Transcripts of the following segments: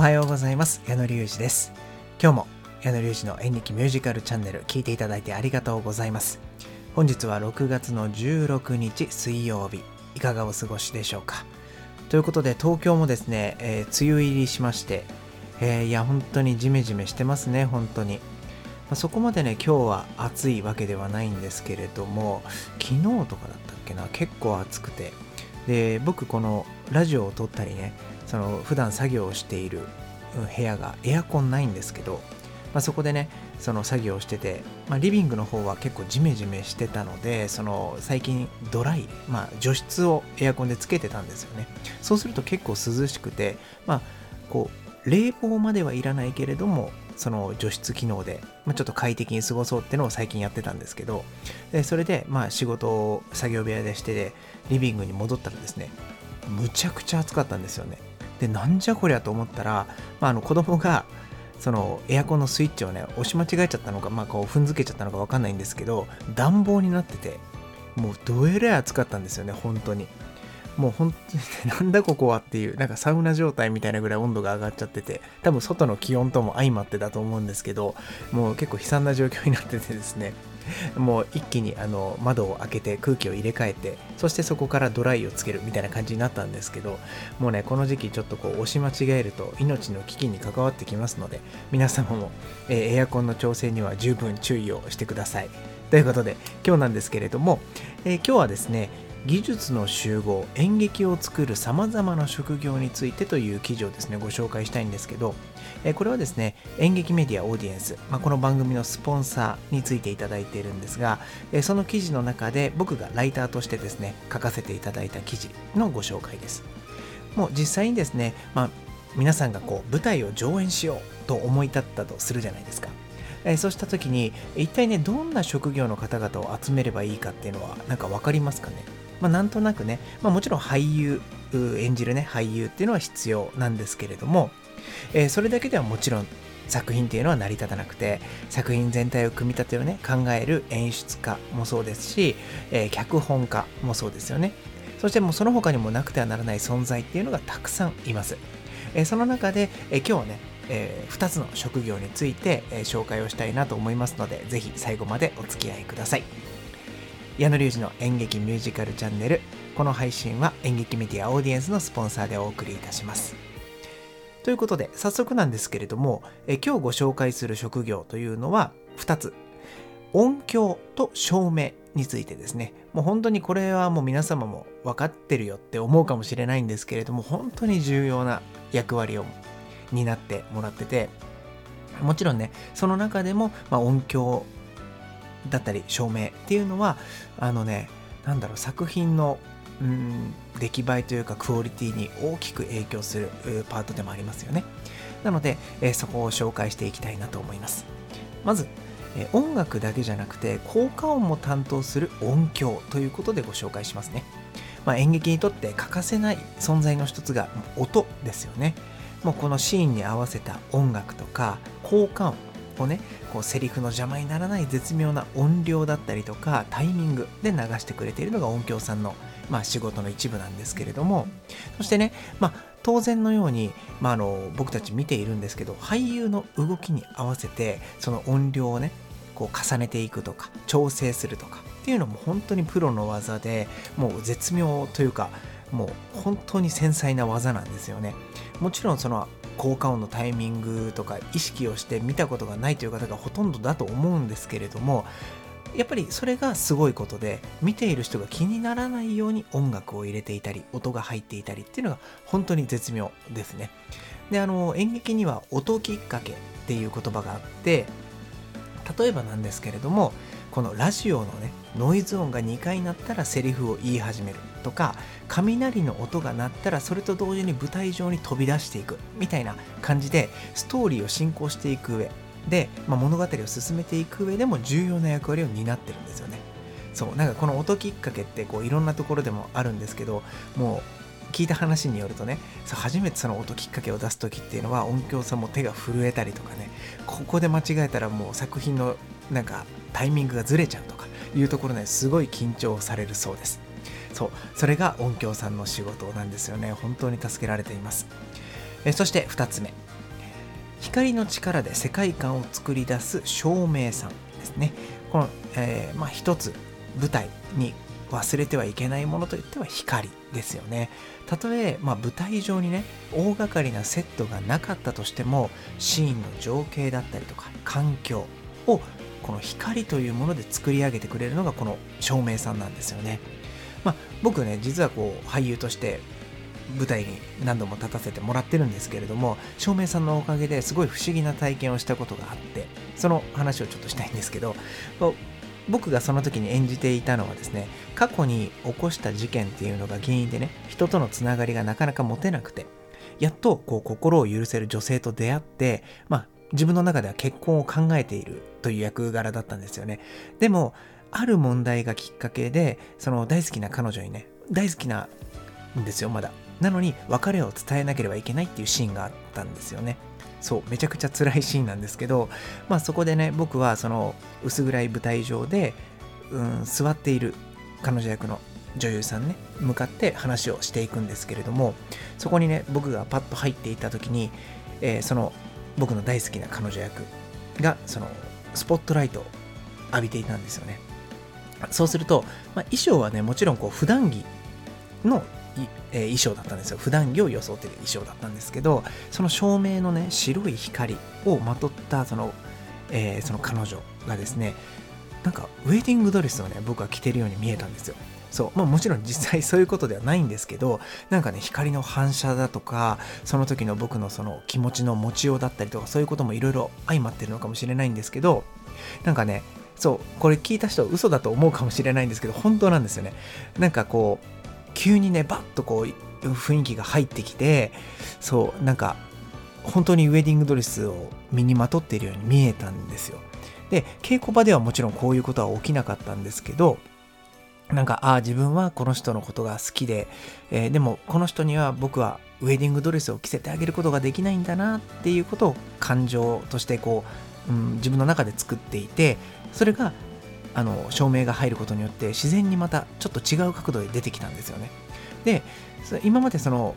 おはようございます。矢野隆二です。今日も矢野隆二の演劇ミュージカルチャンネル聞いていただいてありがとうございます。本日は6月の16日水曜日。いかがお過ごしでしょうか？ということで東京もですね、えー、梅雨入りしまして、えー、いや本当にジメジメしてますね本当に。まそこまでね今日は暑いわけではないんですけれども昨日とかだったっけな？結構暑くて。で僕このラジオを撮ったりねその普段作業をしている部屋がエアコンないんですけど、まあ、そこでねその作業をしてて、まあ、リビングの方は結構ジメジメしてたのでその最近ドライ、まあ、除湿をエアコンでつけてたんですよね。そうすると結構涼しくてまあこう冷房まではいらないけれどもその除湿機能で、まあ、ちょっと快適に過ごそうってのを最近やってたんですけどでそれでまあ仕事を作業部屋でしてリビングに戻ったらですねむちゃくちゃ暑かったんですよね。でなんじゃこりゃと思ったら、まあ、あの子供がそのエアコンのスイッチをね押し間違えちゃったのか、まあ、こう踏んづけちゃったのか分かんないんですけど暖房になっててもうどえらい暑かったんですよね本当に。もう本当に なんだここはっていうなんかサウナ状態みたいなぐらい温度が上がっちゃってて多分外の気温とも相まってだと思うんですけどもう結構悲惨な状況になっててですね。もう一気にあの窓を開けて空気を入れ替えてそしてそこからドライをつけるみたいな感じになったんですけどもうねこの時期ちょっとこう押し間違えると命の危機に関わってきますので皆様も、え、エアコンの調整には十分注意をしてください。ということで今日なんですけれども、えー、今日はですね技術の集合演劇を作るさまざまな職業についてという記事をですねご紹介したいんですけどこれはですね演劇メディアオーディエンス、まあ、この番組のスポンサーについていただいているんですがその記事の中で僕がライターとしてですね書かせていただいた記事のご紹介です。もう実際にですね、まあ、皆さんがこう舞台を上演しようと思い立ったとするじゃないですか。え、そうした時に一体ねどんな職業の方々を集めればいいかっていうのは何か分かりますかね？まあ、なんとなくね、まあ、もちろん俳優、演じるね、俳優っていうのは必要なんですけれども、えー、それだけではもちろん作品っていうのは成り立たなくて、作品全体を組み立てをね、考える演出家もそうですし、えー、脚本家もそうですよね。そしてもうその他にもなくてはならない存在っていうのがたくさんいます。えー、その中で、え今日はね、え2つの職業について、え紹介をしたいなと思いますので、ぜひ最後までお付き合いください。矢野隆二の演劇ミュージカルチャンネル。この配信は演劇メディアオーディエンスのスポンサーでお送りいたします。ということで早速なんですけれどもえ今日ご紹介する職業というのは2つ。音響と照明についてですね。もう本当にこれはもう皆様も分かってるよって思うかもしれないんですけれども本当に重要な役割を担ってもらってて。もちろんねその中でも、まあ、音響だったり照明っていうのはあのねなんだろう作品のうん出来栄えというかクオリティに大きく影響するパートでもありますよね。なので、え、そこを紹介していきたいなと思います。まず、え、音楽だけじゃなくて効果音も担当する音響ということでご紹介しますね、まあ、演劇にとって欠かせない存在の一つが音ですよね。もうこのシーンに合わせた音楽とか効果音こうねこうセリフの邪魔にならない絶妙な音量だったりとかタイミングで流してくれているのが音響さんの、まあ、仕事の一部なんですけれども。そしてね、まあ、当然のように、まあ、あの僕たち見ているんですけど俳優の動きに合わせてその音量をねこう重ねていくとか調整するとかっていうのも本当にプロの技でもう絶妙というかもう本当に繊細な技なんですよね。もちろんその効果音のタイミングとか意識をして見たことがないという方がほとんどだと思うんですけれどもやっぱりそれがすごいことで見ている人が気にならないように音楽を入れていたり音が入っていたりっていうのが本当に絶妙ですね。であの演劇には音きっかけっていう言葉があって例えばなんですけれどもこのラジオのねノイズ音が2回鳴ったらセリフを言い始めるとか雷の音が鳴ったらそれと同時に舞台上に飛び出していくみたいな感じでストーリーを進行していく上で、まあ、物語を進めていく上でも重要な役割を担ってるんですよね。そうなんかこの音きっかけってこういろんなところでもあるんですけどもう聞いた話によるとね初めてその音きっかけを出す時っていうのは音響さんも手が震えたりとかねここで間違えたらもう作品のなんかタイミングがずれちゃうとかいうところねすごい緊張されるそうです。そうそれが音響さんの仕事なんですよね。本当に助けられています。えそして2つ目。光の力で世界観を作り出す照明さんですね。この、えー、まあ、一つ舞台に忘れてはいけないものといっては光ですよね。たとえ、まあ、舞台上にね大掛かりなセットがなかったとしてもシーンの情景だったりとか環境をこの光というもので作り上げてくれるのがこの照明さんなんですよね。まあ、僕ね実はこう俳優として舞台に何度も立たせてもらってるんですけれども照明さんのおかげですごい不思議な体験をしたことがあってその話をちょっとしたいんですけど僕がその時に演じていたのはですね過去に起こした事件っていうのが原因でね人とのつながりがなかなか持てなくてやっとこう心を許せる女性と出会ってまあ自分の中では結婚を考えているという役柄だったんですよね。でもある問題がきっかけでその大好きな彼女にね大好きなんですよまだ。なのに別れを伝えなければいけないっていうシーンがあったんですよね。そうめちゃくちゃ辛いシーンなんですけどまあそこでね僕はその薄暗い舞台上で、うん、座っている彼女役の女優さんね向かって話をしていくんですけれどもそこにね僕がパッと入っていった時に、えー、その僕の大好きな彼女役がそのスポットライトを浴びていたんですよね。そうすると、まあ、衣装はねもちろんこう普段着のえー、衣装だったんですよ。普段着を装ってる衣装だったんですけどその照明のね白い光をまとったその,、えー、その彼女がですねなんかウェディングドレスをね僕は着てるように見えたんですよ。そうまあ、もちろん実際そういうことではないんですけどなんかね光の反射だとかその時の僕のその気持ちの持ちようだったりとかそういうこともいろいろ相まってるのかもしれないんですけどなんかねそうこれ聞いた人嘘だと思うかもしれないんですけど本当なんですよね。なんかこう急にねバッとこう雰囲気が入ってきてそうなんか本当にウェディングドレスを身にまとっているように見えたんですよ。で稽古場ではもちろんこういうことは起きなかったんですけどなんかああ自分はこの人のことが好きで、えー、でもこの人には僕はウェディングドレスを着せてあげることができないんだなっていうことを感情としてこう、うん、自分の中で作っていてそれがあの照明が入ることによって自然にまたちょっと違う角度で出てきたんですよね。で今までその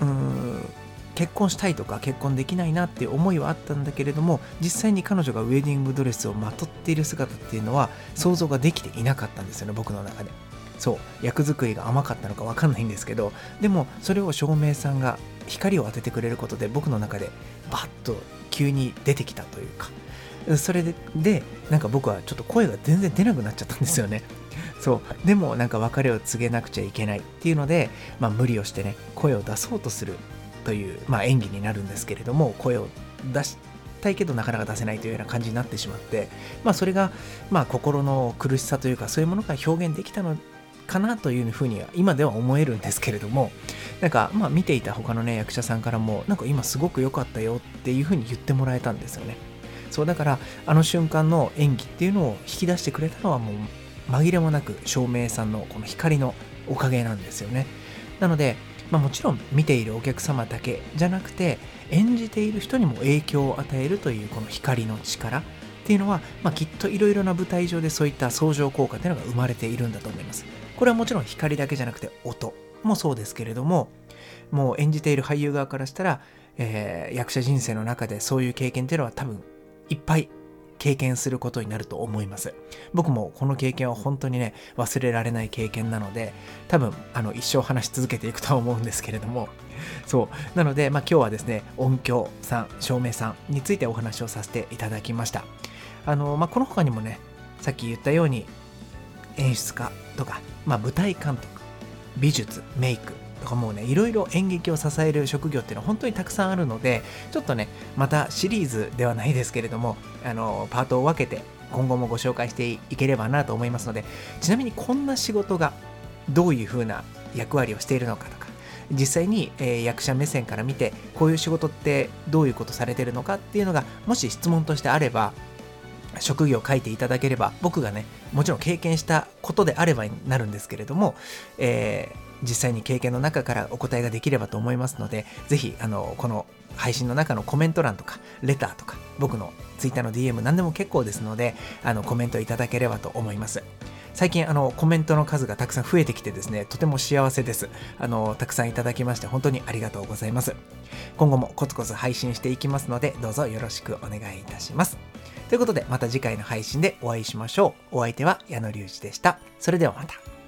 うん結婚したいとか結婚できないなっていう思いはあったんだけれども実際に彼女がウェディングドレスをまとっている姿っていうのは想像ができていなかったんですよね僕の中で。そう。役作りが甘かったのか分かんないんですけどでもそれを照明さんが光を当ててくれることで僕の中でバッと急に出てきたというか。それででなんか僕はちょっと声が全然出なくなっちゃったんですよね。そう。でもなんか別れを告げなくちゃいけないっていうので、まあ、無理をしてね声を出そうとするという、まあ、演技になるんですけれども声を出したいけどなかなか出せないというような感じになってしまって、まあ、それが、まあ、心の苦しさというかそういうものが表現できたのかなというふうには今では思えるんですけれどもなんかまあ見ていた他のね役者さんからもなんか今すごく良かったよっていうふうに言ってもらえたんですよね。そうだからあの瞬間の演技っていうのを引き出してくれたのはもう紛れもなく照明さんのこの光のおかげなんですよね。なので、まあ、もちろん見ているお客様だけじゃなくて演じている人にも影響を与えるというこの光の力っていうのは、まあ、きっといろいろな舞台上でそういった相乗効果っていうのが生まれているんだと思います。これはもちろん光だけじゃなくて音もそうですけれどももう演じている俳優側からしたら、えー、役者人生の中でそういう経験っていうのは多分いっぱい経験することになると思います。僕もこの経験は本当にね、忘れられない経験なので、多分、あの、一生話し続けていくとは思うんですけれども、そう。なので、まあ今日はですね、音響さん、照明さんについてお話をさせていただきました。あの、まあこの他にもね、さっき言ったように、演出家とか、まあ舞台監督、美術、メイク、とかもうねいろいろ演劇を支える職業っていうのは本当にたくさんあるのでちょっとねまたシリーズではないですけれどもあのパートを分けて今後もご紹介していければなと思いますのでちなみにこんな仕事がどういう風な役割をしているのかとか実際に、えー、役者目線から見てこういう仕事ってどういうことされてるのかっていうのがもし質問としてあれば職業を書いていただければ僕がねもちろん経験したことであればになるんですけれども、えー実際に経験の中からお答えができればと思いますので、ぜひ、あの、この配信の中のコメント欄とか、レターとか、僕の Twitter の DM 何でも結構ですので、あの、コメントいただければと思います。最近あのコメントの数がたくさん増えてきてですねとても幸せですあのたくさんいただきまして本当にありがとうございます今後もコツコツ配信していきますので、どうぞよろしくお願いいたします。ということで、また次回の配信でお会いしましょう。お相手は矢野隆二でした。それではまた。